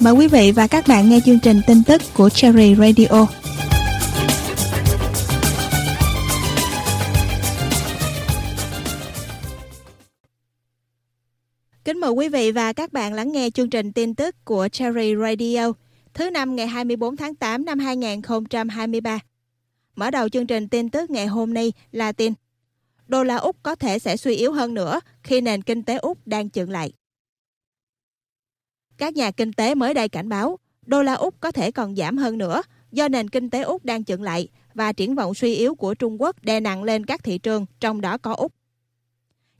Mời quý vị và các bạn nghe chương trình tin tức của Cherry Radio. Kính mời quý vị và các bạn lắng nghe chương trình tin tức của Cherry Radio, thứ năm ngày 24 tháng 8 năm 2023. Mở đầu chương trình tin tức ngày hôm nay là tin, đô la Úc có thể sẽ suy yếu hơn nữa khi nền kinh tế Úc đang chững lại. Các nhà kinh tế mới đây cảnh báo đô la Úc có thể còn giảm hơn nữa do nền kinh tế Úc đang chững lại và triển vọng suy yếu của Trung Quốc đè nặng lên các thị trường, trong đó có Úc.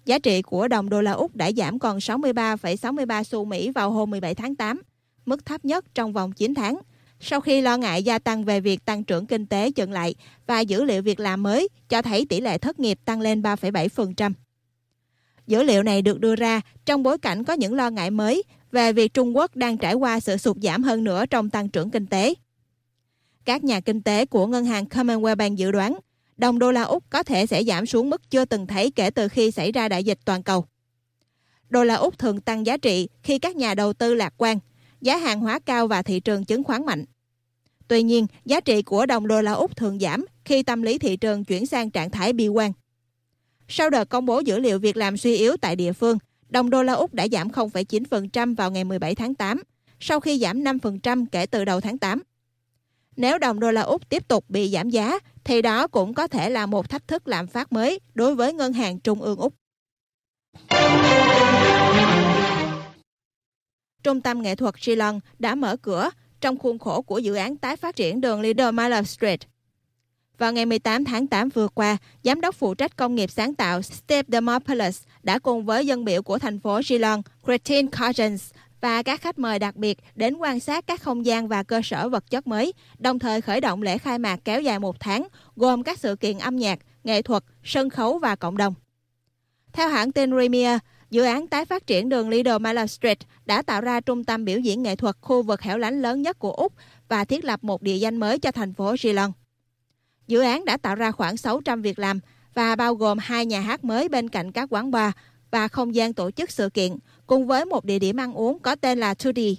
Giá trị của đồng đô la Úc đã giảm còn 63,63 xu Mỹ vào hôm 17 tháng 8, mức thấp nhất trong vòng 9 tháng, sau khi lo ngại gia tăng về việc tăng trưởng kinh tế chững lại và dữ liệu việc làm mới cho thấy tỷ lệ thất nghiệp tăng lên 3,7%. Dữ liệu này được đưa ra trong bối cảnh có những lo ngại mới về việc Trung Quốc đang trải qua sự sụt giảm hơn nữa trong tăng trưởng kinh tế. Các nhà kinh tế của ngân hàng Commonwealth Bank dự đoán đồng đô la Úc có thể sẽ giảm xuống mức chưa từng thấy kể từ khi xảy ra đại dịch toàn cầu. Đô la Úc thường tăng giá trị khi các nhà đầu tư lạc quan, giá hàng hóa cao và thị trường chứng khoán mạnh. Tuy nhiên, giá trị của đồng đô la Úc thường giảm khi tâm lý thị trường chuyển sang trạng thái bi quan. Sau đợt công bố dữ liệu việc làm suy yếu tại địa phương, đồng đô la Úc đã giảm 0,9% vào ngày 17 tháng 8, sau khi giảm 5% kể từ đầu tháng 8. Nếu đồng đô la Úc tiếp tục bị giảm giá, thì đó cũng có thể là một thách thức lạm phát mới đối với ngân hàng trung ương Úc. Trung tâm nghệ thuật Geelong đã mở cửa trong khuôn khổ của dự án tái phát triển đường Leader Miller Street. Vào ngày 18 tháng 8 vừa qua, Giám đốc phụ trách công nghiệp sáng tạo Steve Demopoulos đã cùng với dân biểu của thành phố Geelong, Christine Cousins và các khách mời đặc biệt đến quan sát các không gian và cơ sở vật chất mới, đồng thời khởi động lễ khai mạc kéo dài một tháng, gồm các sự kiện âm nhạc, nghệ thuật, sân khấu và cộng đồng. Theo hãng tin Premier, dự án tái phát triển đường Leader Miller Street đã tạo ra trung tâm biểu diễn nghệ thuật khu vực hẻo lánh lớn nhất của Úc và thiết lập một địa danh mới cho thành phố Geelong. Dự án đã tạo ra khoảng 600 việc làm và bao gồm hai nhà hát mới bên cạnh các quán bar và không gian tổ chức sự kiện, cùng với một địa điểm ăn uống có tên là Tudi.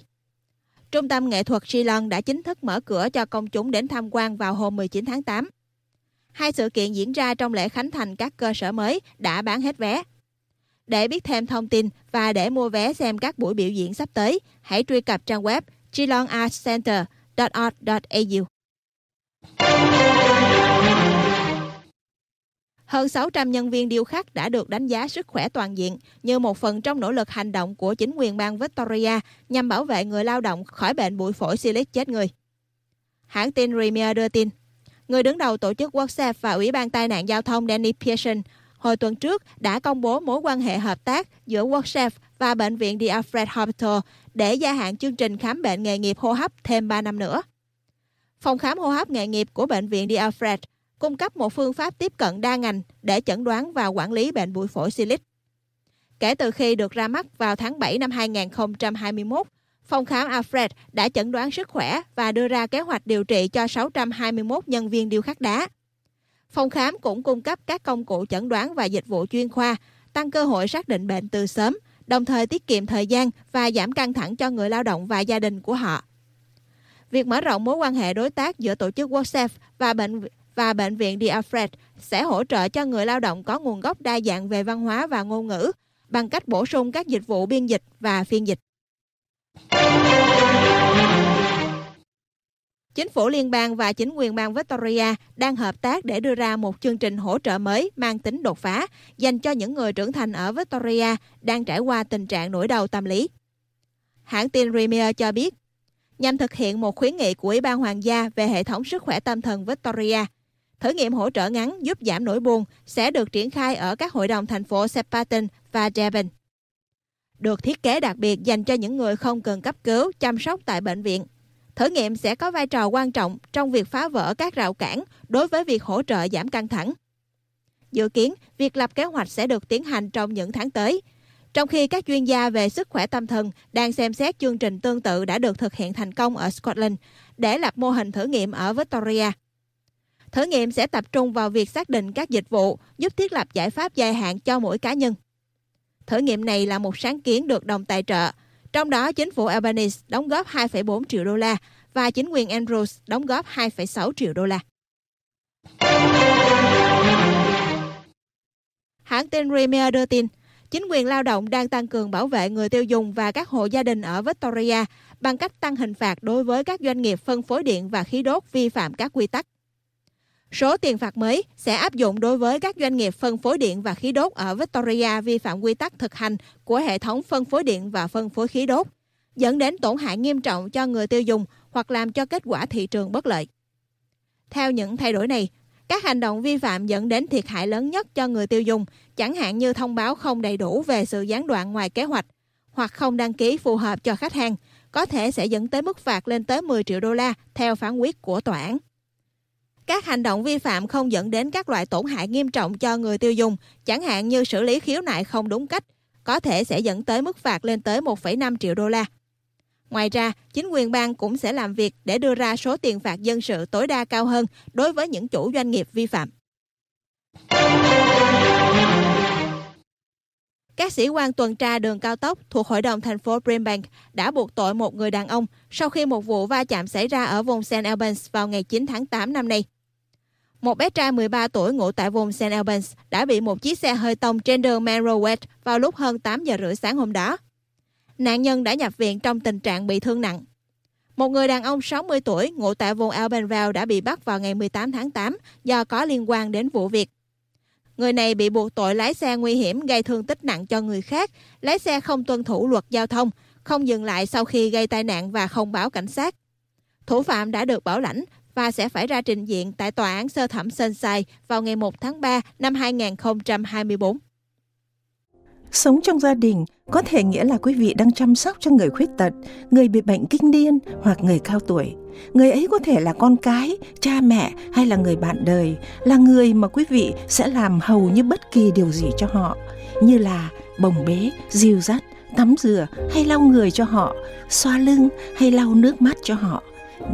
Trung tâm nghệ thuật Geelong đã chính thức mở cửa cho công chúng đến tham quan vào hôm 19 tháng 8. Hai sự kiện diễn ra trong lễ khánh thành các cơ sở mới đã bán hết vé. Để biết thêm thông tin và để mua vé xem các buổi biểu diễn sắp tới, hãy truy cập trang web geelongartcenter.org.au. Hơn 600 nhân viên điêu khắc đã được đánh giá sức khỏe toàn diện như một phần trong nỗ lực hành động của chính quyền bang Victoria nhằm bảo vệ người lao động khỏi bệnh bụi phổi silic chết người. Hãng tin Premier đưa tin, người đứng đầu tổ chức WhatsApp và Ủy ban tai nạn giao thông Danny Pearson hồi tuần trước đã công bố mối quan hệ hợp tác giữa WhatsApp và Bệnh viện The Alfred Hospital để gia hạn chương trình khám bệnh nghề nghiệp hô hấp thêm 3 năm nữa. Phòng khám hô hấp nghề nghiệp của Bệnh viện The Alfred cung cấp một phương pháp tiếp cận đa ngành để chẩn đoán và quản lý bệnh bụi phổi silic. Kể từ khi được ra mắt vào tháng 7 năm 2021, phòng khám Alfred đã chẩn đoán sức khỏe và đưa ra kế hoạch điều trị cho 621 nhân viên điêu khắc đá. Phòng khám cũng cung cấp các công cụ chẩn đoán và dịch vụ chuyên khoa, tăng cơ hội xác định bệnh từ sớm, đồng thời tiết kiệm thời gian và giảm căng thẳng cho người lao động và gia đình của họ. Việc mở rộng mối quan hệ đối tác giữa tổ chức WhatsApp và bệnh và bệnh viện The Alfred sẽ hỗ trợ cho người lao động có nguồn gốc đa dạng về văn hóa và ngôn ngữ bằng cách bổ sung các dịch vụ biên dịch và phiên dịch. Chính phủ liên bang và chính quyền bang Victoria đang hợp tác để đưa ra một chương trình hỗ trợ mới mang tính đột phá dành cho những người trưởng thành ở Victoria đang trải qua tình trạng nổi đầu tâm lý. Hãng tin Premier cho biết, nhằm thực hiện một khuyến nghị của Ủy ban Hoàng gia về hệ thống sức khỏe tâm thần Victoria, thử nghiệm hỗ trợ ngắn giúp giảm nỗi buồn sẽ được triển khai ở các hội đồng thành phố Sepatin và Devon. Được thiết kế đặc biệt dành cho những người không cần cấp cứu, chăm sóc tại bệnh viện Thử nghiệm sẽ có vai trò quan trọng trong việc phá vỡ các rào cản đối với việc hỗ trợ giảm căng thẳng. Dự kiến, việc lập kế hoạch sẽ được tiến hành trong những tháng tới, trong khi các chuyên gia về sức khỏe tâm thần đang xem xét chương trình tương tự đã được thực hiện thành công ở Scotland để lập mô hình thử nghiệm ở Victoria. Thử nghiệm sẽ tập trung vào việc xác định các dịch vụ giúp thiết lập giải pháp dài hạn cho mỗi cá nhân. Thử nghiệm này là một sáng kiến được đồng tài trợ Trong đó, chính phủ Albanese đóng góp 2,4 triệu đô la và chính quyền Andrews đóng góp 2,6 triệu đô la. Hãng tin Premier đưa tin, chính quyền lao động đang tăng cường bảo vệ người tiêu dùng và các hộ gia đình ở Victoria bằng cách tăng hình phạt đối với các doanh nghiệp phân phối điện và khí đốt vi phạm các quy tắc. Số tiền phạt mới sẽ áp dụng đối với các doanh nghiệp phân phối điện và khí đốt ở Victoria vi phạm quy tắc thực hành của hệ thống phân phối điện và phân phối khí đốt, dẫn đến tổn hại nghiêm trọng cho người tiêu dùng hoặc làm cho kết quả thị trường bất lợi. Theo những thay đổi này, các hành động vi phạm dẫn đến thiệt hại lớn nhất cho người tiêu dùng, chẳng hạn như thông báo không đầy đủ về sự gián đoạn ngoài kế hoạch hoặc không đăng ký phù hợp cho khách hàng, có thể sẽ dẫn tới mức phạt lên tới 10 triệu đô la theo phán quyết của tòa án. Các hành động vi phạm không dẫn đến các loại tổn hại nghiêm trọng cho người tiêu dùng, chẳng hạn như xử lý khiếu nại không đúng cách, có thể sẽ dẫn tới mức phạt lên tới 1,5 triệu đô la. Ngoài ra, chính quyền bang cũng sẽ làm việc để đưa ra số tiền phạt dân sự tối đa cao hơn đối với những chủ doanh nghiệp vi phạm. Các sĩ quan tuần tra đường cao tốc thuộc Hội đồng thành phố Brimbank đã buộc tội một người đàn ông sau khi một vụ va chạm xảy ra ở vùng St. Albans vào ngày 9 tháng 8 năm nay. Một bé trai 13 tuổi ngụ tại vùng St. Albans đã bị một chiếc xe hơi tông trên đường Manroe vào lúc hơn 8 giờ rưỡi sáng hôm đó. Nạn nhân đã nhập viện trong tình trạng bị thương nặng. Một người đàn ông 60 tuổi ngụ tại vùng Albanvale đã bị bắt vào ngày 18 tháng 8 do có liên quan đến vụ việc. Người này bị buộc tội lái xe nguy hiểm gây thương tích nặng cho người khác, lái xe không tuân thủ luật giao thông, không dừng lại sau khi gây tai nạn và không báo cảnh sát. Thủ phạm đã được bảo lãnh và sẽ phải ra trình diện tại tòa án sơ thẩm Sunshine vào ngày 1 tháng 3 năm 2024. Sống trong gia đình có thể nghĩa là quý vị đang chăm sóc cho người khuyết tật, người bị bệnh kinh niên hoặc người cao tuổi. Người ấy có thể là con cái, cha mẹ hay là người bạn đời, là người mà quý vị sẽ làm hầu như bất kỳ điều gì cho họ, như là bồng bế, dìu dắt, tắm rửa hay lau người cho họ, xoa lưng hay lau nước mắt cho họ.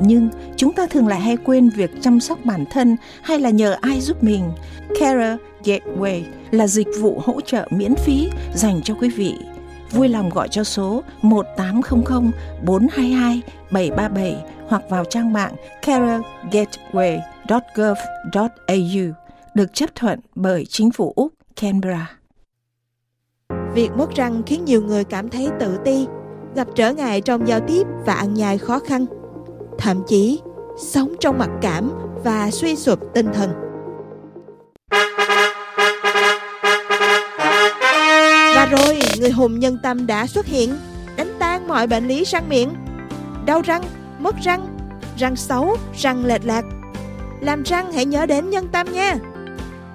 Nhưng chúng ta thường lại hay quên việc chăm sóc bản thân hay là nhờ ai giúp mình. Care Gateway là dịch vụ hỗ trợ miễn phí dành cho quý vị. Vui lòng gọi cho số 1800 422 737 hoặc vào trang mạng caregateway.gov.au được chấp thuận bởi chính phủ Úc Canberra. Việc mất răng khiến nhiều người cảm thấy tự ti, gặp trở ngại trong giao tiếp và ăn nhai khó khăn. Thậm chí, sống trong mặc cảm và suy sụp tinh thần. Và rồi, người hùng nhân tâm đã xuất hiện, đánh tan mọi bệnh lý răng miệng. Đau răng, mất răng, răng xấu, răng lệch lạc. Làm răng hãy nhớ đến nhân tâm nha.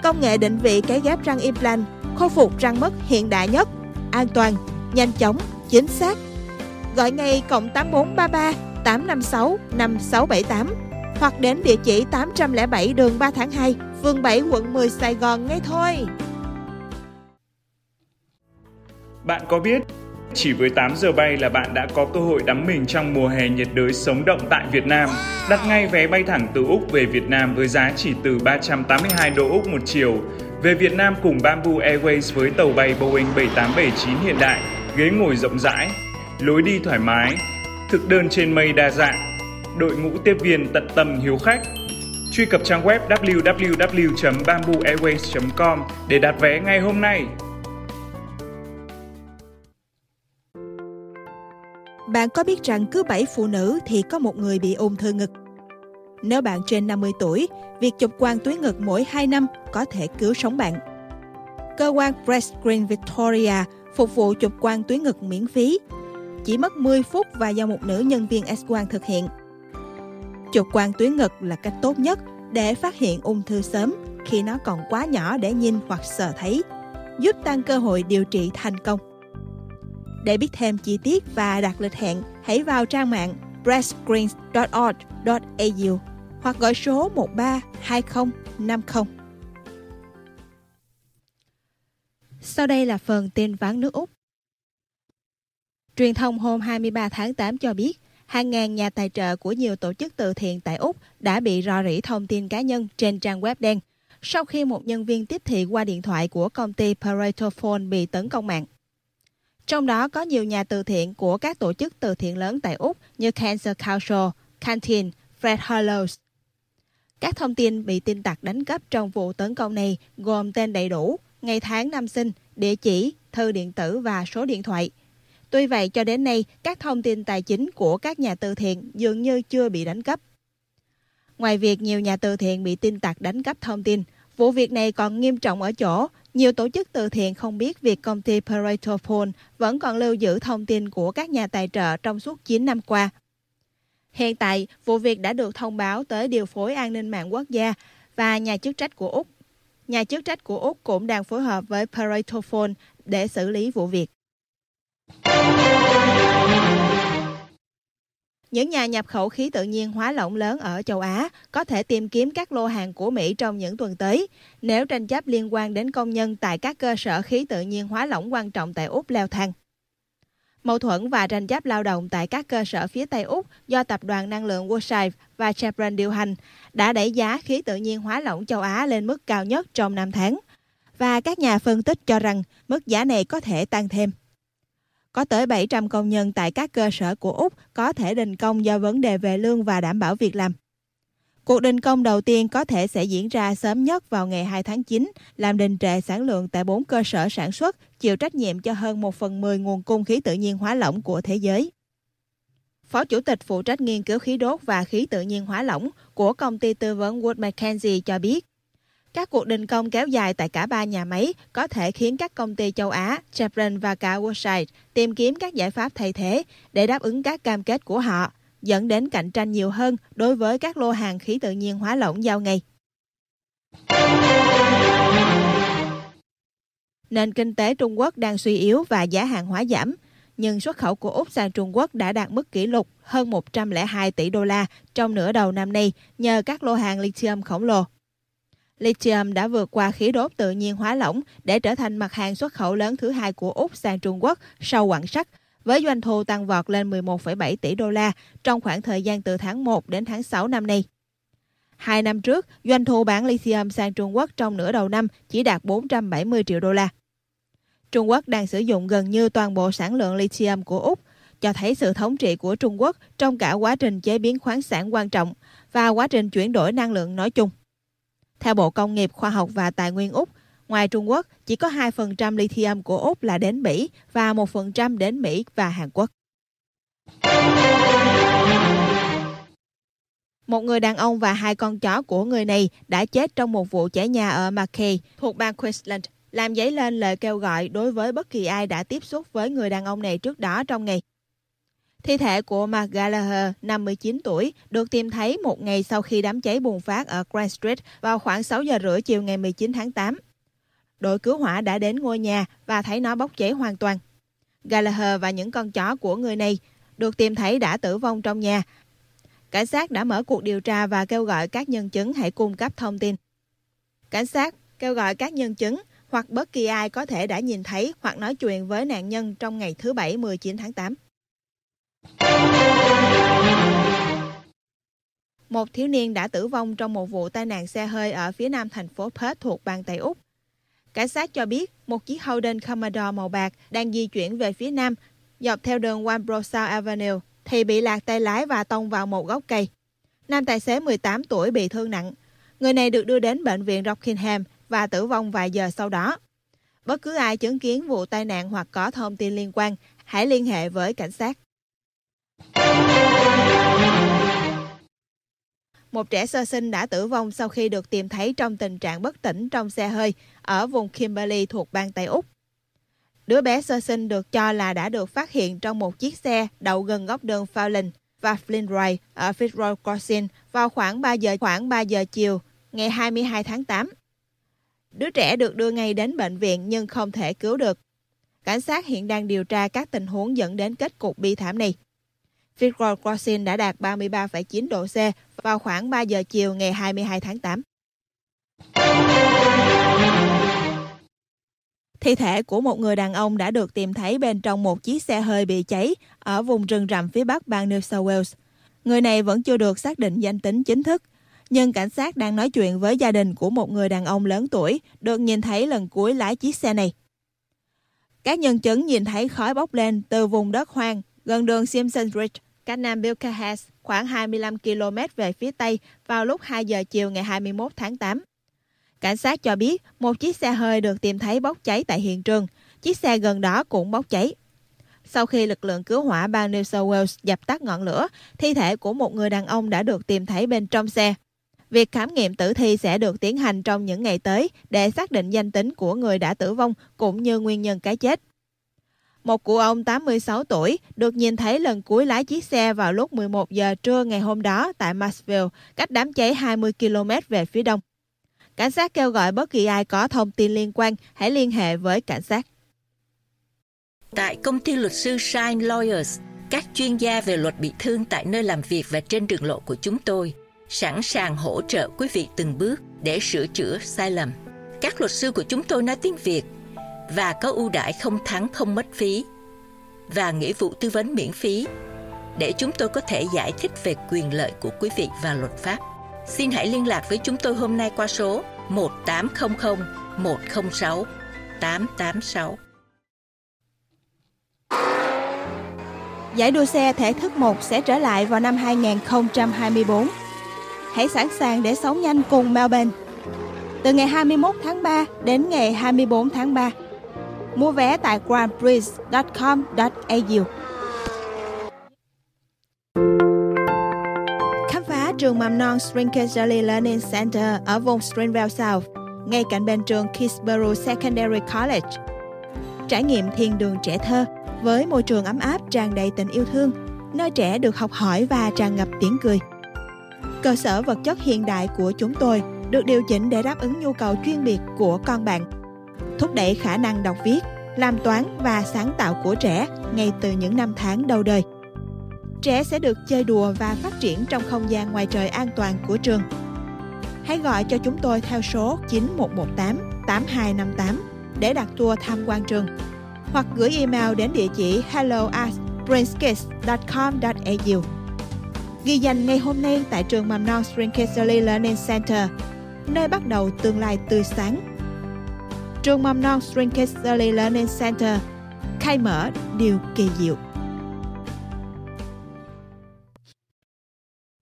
Công nghệ định vị cái ghép răng implant, khôi phục răng mất hiện đại nhất, an toàn, nhanh chóng, chính xác. Gọi ngay cộng 8433 856 5678 hoặc đến địa chỉ 807 đường 3 tháng 2, phường 7, quận 10, Sài Gòn ngay thôi. Bạn có biết chỉ với 8 giờ bay là bạn đã có cơ hội đắm mình trong mùa hè nhiệt đới sống động tại Việt Nam. Đặt ngay vé bay thẳng từ Úc về Việt Nam với giá chỉ từ 382 đô Úc một chiều. Về Việt Nam cùng Bamboo Airways với tàu bay Boeing 7879 hiện đại, ghế ngồi rộng rãi, lối đi thoải mái, thực đơn trên mây đa dạng, đội ngũ tiếp viên tận tâm hiếu khách. Truy cập trang web www.bambooairways.com để đặt vé ngay hôm nay. Bạn có biết rằng cứ 7 phụ nữ thì có một người bị ung thư ngực? Nếu bạn trên 50 tuổi, việc chụp quang tuyến ngực mỗi 2 năm có thể cứu sống bạn. Cơ quan Breast Green Victoria phục vụ chụp quang tuyến ngực miễn phí. Chỉ mất 10 phút và do một nữ nhân viên X-quang thực hiện. Chụp quang tuyến ngực là cách tốt nhất để phát hiện ung thư sớm khi nó còn quá nhỏ để nhìn hoặc sờ thấy, giúp tăng cơ hội điều trị thành công. Để biết thêm chi tiết và đặt lịch hẹn, hãy vào trang mạng breastscreens.org.au hoặc gọi số 132050. Sau đây là phần tin ván nước Úc. Truyền thông hôm 23 tháng 8 cho biết, hàng ngàn nhà tài trợ của nhiều tổ chức từ thiện tại Úc đã bị rò rỉ thông tin cá nhân trên trang web đen sau khi một nhân viên tiếp thị qua điện thoại của công ty Pareto Phone bị tấn công mạng. Trong đó có nhiều nhà từ thiện của các tổ chức từ thiện lớn tại Úc như Cancer Council, Canteen, Fred Hollows. Các thông tin bị tin tặc đánh cắp trong vụ tấn công này gồm tên đầy đủ, ngày tháng năm sinh, địa chỉ, thư điện tử và số điện thoại. Tuy vậy, cho đến nay, các thông tin tài chính của các nhà từ thiện dường như chưa bị đánh cắp. Ngoài việc nhiều nhà từ thiện bị tin tặc đánh cắp thông tin, vụ việc này còn nghiêm trọng ở chỗ nhiều tổ chức từ thiện không biết việc công ty Pareto Phone vẫn còn lưu giữ thông tin của các nhà tài trợ trong suốt 9 năm qua. Hiện tại, vụ việc đã được thông báo tới điều phối an ninh mạng quốc gia và nhà chức trách của Úc. Nhà chức trách của Úc cũng đang phối hợp với Pareto Phone để xử lý vụ việc. Những nhà nhập khẩu khí tự nhiên hóa lỏng lớn ở châu Á có thể tìm kiếm các lô hàng của Mỹ trong những tuần tới nếu tranh chấp liên quan đến công nhân tại các cơ sở khí tự nhiên hóa lỏng quan trọng tại Úc leo thang. Mâu thuẫn và tranh chấp lao động tại các cơ sở phía Tây Úc do Tập đoàn Năng lượng Woodside và Chevron điều hành đã đẩy giá khí tự nhiên hóa lỏng châu Á lên mức cao nhất trong năm tháng. Và các nhà phân tích cho rằng mức giá này có thể tăng thêm. Có tới 700 công nhân tại các cơ sở của Úc có thể đình công do vấn đề về lương và đảm bảo việc làm. Cuộc đình công đầu tiên có thể sẽ diễn ra sớm nhất vào ngày 2 tháng 9, làm đình trệ sản lượng tại 4 cơ sở sản xuất, chịu trách nhiệm cho hơn 1 phần 10 nguồn cung khí tự nhiên hóa lỏng của thế giới. Phó Chủ tịch phụ trách nghiên cứu khí đốt và khí tự nhiên hóa lỏng của công ty tư vấn Wood Mackenzie cho biết, các cuộc đình công kéo dài tại cả ba nhà máy có thể khiến các công ty châu Á, Chevron và cả Woodside tìm kiếm các giải pháp thay thế để đáp ứng các cam kết của họ, dẫn đến cạnh tranh nhiều hơn đối với các lô hàng khí tự nhiên hóa lỏng giao ngay. Nền kinh tế Trung Quốc đang suy yếu và giá hàng hóa giảm, nhưng xuất khẩu của Úc sang Trung Quốc đã đạt mức kỷ lục hơn 102 tỷ đô la trong nửa đầu năm nay nhờ các lô hàng lithium khổng lồ lithium đã vượt qua khí đốt tự nhiên hóa lỏng để trở thành mặt hàng xuất khẩu lớn thứ hai của Úc sang Trung Quốc sau quặng sắt, với doanh thu tăng vọt lên 11,7 tỷ đô la trong khoảng thời gian từ tháng 1 đến tháng 6 năm nay. Hai năm trước, doanh thu bán lithium sang Trung Quốc trong nửa đầu năm chỉ đạt 470 triệu đô la. Trung Quốc đang sử dụng gần như toàn bộ sản lượng lithium của Úc, cho thấy sự thống trị của Trung Quốc trong cả quá trình chế biến khoáng sản quan trọng và quá trình chuyển đổi năng lượng nói chung. Theo Bộ Công nghiệp, Khoa học và Tài nguyên Úc, ngoài Trung Quốc, chỉ có 2% lithium của Úc là đến Mỹ và 1% đến Mỹ và Hàn Quốc. Một người đàn ông và hai con chó của người này đã chết trong một vụ cháy nhà ở Mackay thuộc bang Queensland, làm dấy lên lời kêu gọi đối với bất kỳ ai đã tiếp xúc với người đàn ông này trước đó trong ngày. Thi thể của Mark Gallagher, 59 tuổi, được tìm thấy một ngày sau khi đám cháy bùng phát ở Grand Street vào khoảng 6 giờ rưỡi chiều ngày 19 tháng 8. Đội cứu hỏa đã đến ngôi nhà và thấy nó bốc cháy hoàn toàn. Gallagher và những con chó của người này được tìm thấy đã tử vong trong nhà. Cảnh sát đã mở cuộc điều tra và kêu gọi các nhân chứng hãy cung cấp thông tin. Cảnh sát kêu gọi các nhân chứng hoặc bất kỳ ai có thể đã nhìn thấy hoặc nói chuyện với nạn nhân trong ngày thứ Bảy 19 tháng 8. Một thiếu niên đã tử vong trong một vụ tai nạn xe hơi ở phía nam thành phố Perth thuộc bang Tây Úc. Cảnh sát cho biết một chiếc Holden Commodore màu bạc đang di chuyển về phía nam dọc theo đường Wambrosal Avenue thì bị lạc tay lái và tông vào một gốc cây. Nam tài xế 18 tuổi bị thương nặng. Người này được đưa đến bệnh viện Rockingham và tử vong vài giờ sau đó. Bất cứ ai chứng kiến vụ tai nạn hoặc có thông tin liên quan, hãy liên hệ với cảnh sát. Một trẻ sơ sinh đã tử vong sau khi được tìm thấy trong tình trạng bất tỉnh trong xe hơi ở vùng Kimberley thuộc bang Tây Úc. Đứa bé sơ sinh được cho là đã được phát hiện trong một chiếc xe đậu gần góc đường Fallon và Flindroy ở Fitzroy Crossing vào khoảng 3 giờ, khoảng 3 giờ chiều, ngày 22 tháng 8. Đứa trẻ được đưa ngay đến bệnh viện nhưng không thể cứu được. Cảnh sát hiện đang điều tra các tình huống dẫn đến kết cục bi thảm này. Fitzroy Crossing đã đạt 33,9 độ C vào khoảng 3 giờ chiều ngày 22 tháng 8. Thi thể của một người đàn ông đã được tìm thấy bên trong một chiếc xe hơi bị cháy ở vùng rừng rậm phía bắc bang New South Wales. Người này vẫn chưa được xác định danh tính chính thức, nhưng cảnh sát đang nói chuyện với gia đình của một người đàn ông lớn tuổi được nhìn thấy lần cuối lái chiếc xe này. Các nhân chứng nhìn thấy khói bốc lên từ vùng đất hoang gần đường Simpson Ridge, cách Nam Bucharest khoảng 25 km về phía Tây vào lúc 2 giờ chiều ngày 21 tháng 8. Cảnh sát cho biết một chiếc xe hơi được tìm thấy bốc cháy tại hiện trường. Chiếc xe gần đó cũng bốc cháy. Sau khi lực lượng cứu hỏa bang New South Wales dập tắt ngọn lửa, thi thể của một người đàn ông đã được tìm thấy bên trong xe. Việc khám nghiệm tử thi sẽ được tiến hành trong những ngày tới để xác định danh tính của người đã tử vong cũng như nguyên nhân cái chết. Một cụ ông 86 tuổi được nhìn thấy lần cuối lái chiếc xe vào lúc 11 giờ trưa ngày hôm đó tại Marshville, cách đám cháy 20 km về phía đông. Cảnh sát kêu gọi bất kỳ ai có thông tin liên quan hãy liên hệ với cảnh sát. Tại công ty luật sư Shine Lawyers, các chuyên gia về luật bị thương tại nơi làm việc và trên đường lộ của chúng tôi sẵn sàng hỗ trợ quý vị từng bước để sửa chữa sai lầm. Các luật sư của chúng tôi nói tiếng Việt và có ưu đãi không thắng không mất phí và nghĩa vụ tư vấn miễn phí để chúng tôi có thể giải thích về quyền lợi của quý vị và luật pháp. Xin hãy liên lạc với chúng tôi hôm nay qua số 1800 106 886. Giải đua xe thể thức 1 sẽ trở lại vào năm 2024. Hãy sẵn sàng để sống nhanh cùng Melbourne. Từ ngày 21 tháng 3 đến ngày 24 tháng 3. Mua vé tại grandprix.com.au. Khám phá trường mầm non Strinkersley Learning Center ở vùng Stringvale South, ngay cạnh bên trường Kisborough Secondary College. Trải nghiệm thiên đường trẻ thơ với môi trường ấm áp tràn đầy tình yêu thương, nơi trẻ được học hỏi và tràn ngập tiếng cười. Cơ sở vật chất hiện đại của chúng tôi được điều chỉnh để đáp ứng nhu cầu chuyên biệt của con bạn, thúc đẩy khả năng đọc viết, làm toán và sáng tạo của trẻ ngay từ những năm tháng đầu đời. Trẻ sẽ được chơi đùa và phát triển trong không gian ngoài trời an toàn của trường. Hãy gọi cho chúng tôi theo số 9118 8258 để đặt tour tham quan trường hoặc gửi email đến địa chỉ hello@brinkes.com.au. Ghi danh ngay hôm nay tại trường mầm non Spring Kids Early Learning Center, nơi bắt đầu tương lai tươi sáng. Trường mầm non Spring Kids Early Learning Center khai mở điều kỳ diệu.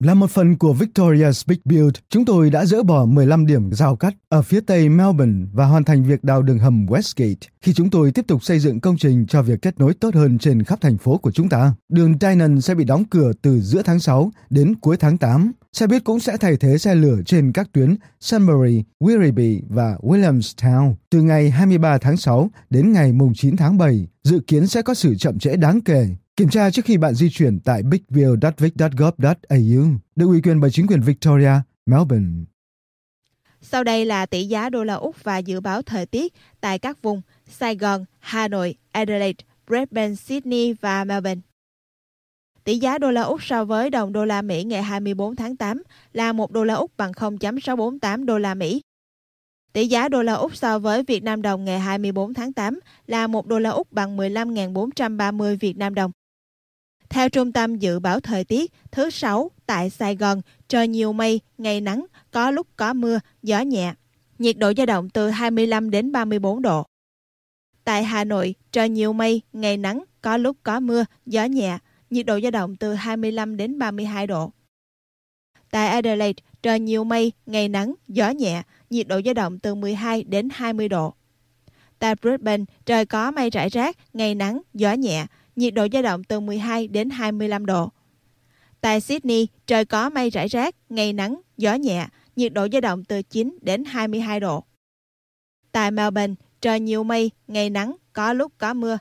Là một phần của Victoria's Big Build, chúng tôi đã dỡ bỏ 15 điểm giao cắt ở phía tây Melbourne và hoàn thành việc đào đường hầm Westgate khi chúng tôi tiếp tục xây dựng công trình cho việc kết nối tốt hơn trên khắp thành phố của chúng ta. Đường Dynon sẽ bị đóng cửa từ giữa tháng 6 đến cuối tháng 8. Xe buýt cũng sẽ thay thế xe lửa trên các tuyến Sunbury, Werribee và Williamstown từ ngày 23 tháng 6 đến ngày 9 tháng 7. Dự kiến sẽ có sự chậm trễ đáng kể Kiểm tra trước khi bạn di chuyển tại bigville.vic.gov.au được ủy quyền bởi chính quyền Victoria, Melbourne. Sau đây là tỷ giá đô la Úc và dự báo thời tiết tại các vùng Sài Gòn, Hà Nội, Adelaide, Brisbane, Sydney và Melbourne. Tỷ giá đô la Úc so với đồng đô la Mỹ ngày 24 tháng 8 là 1 đô la Úc bằng 0.648 đô la Mỹ. Tỷ giá đô la Úc so với Việt Nam đồng ngày 24 tháng 8 là 1 đô la Úc bằng 15.430 Việt Nam đồng. Theo Trung tâm Dự báo Thời tiết, thứ Sáu tại Sài Gòn, trời nhiều mây, ngày nắng, có lúc có mưa, gió nhẹ. Nhiệt độ dao động từ 25 đến 34 độ. Tại Hà Nội, trời nhiều mây, ngày nắng, có lúc có mưa, gió nhẹ. Nhiệt độ dao động từ 25 đến 32 độ. Tại Adelaide, trời nhiều mây, ngày nắng, gió nhẹ, nhiệt độ dao động từ 12 đến 20 độ. Tại Brisbane, trời có mây rải rác, ngày nắng, gió nhẹ, nhiệt độ dao động từ 12 đến 25 độ. Tại Sydney, trời có mây rải rác, ngày nắng, gió nhẹ, nhiệt độ dao động từ 9 đến 22 độ. Tại Melbourne, trời nhiều mây, ngày nắng, có lúc có mưa.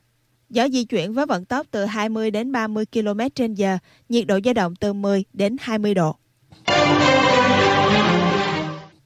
Gió di chuyển với vận tốc từ 20 đến 30 km h nhiệt độ dao động từ 10 đến 20 độ.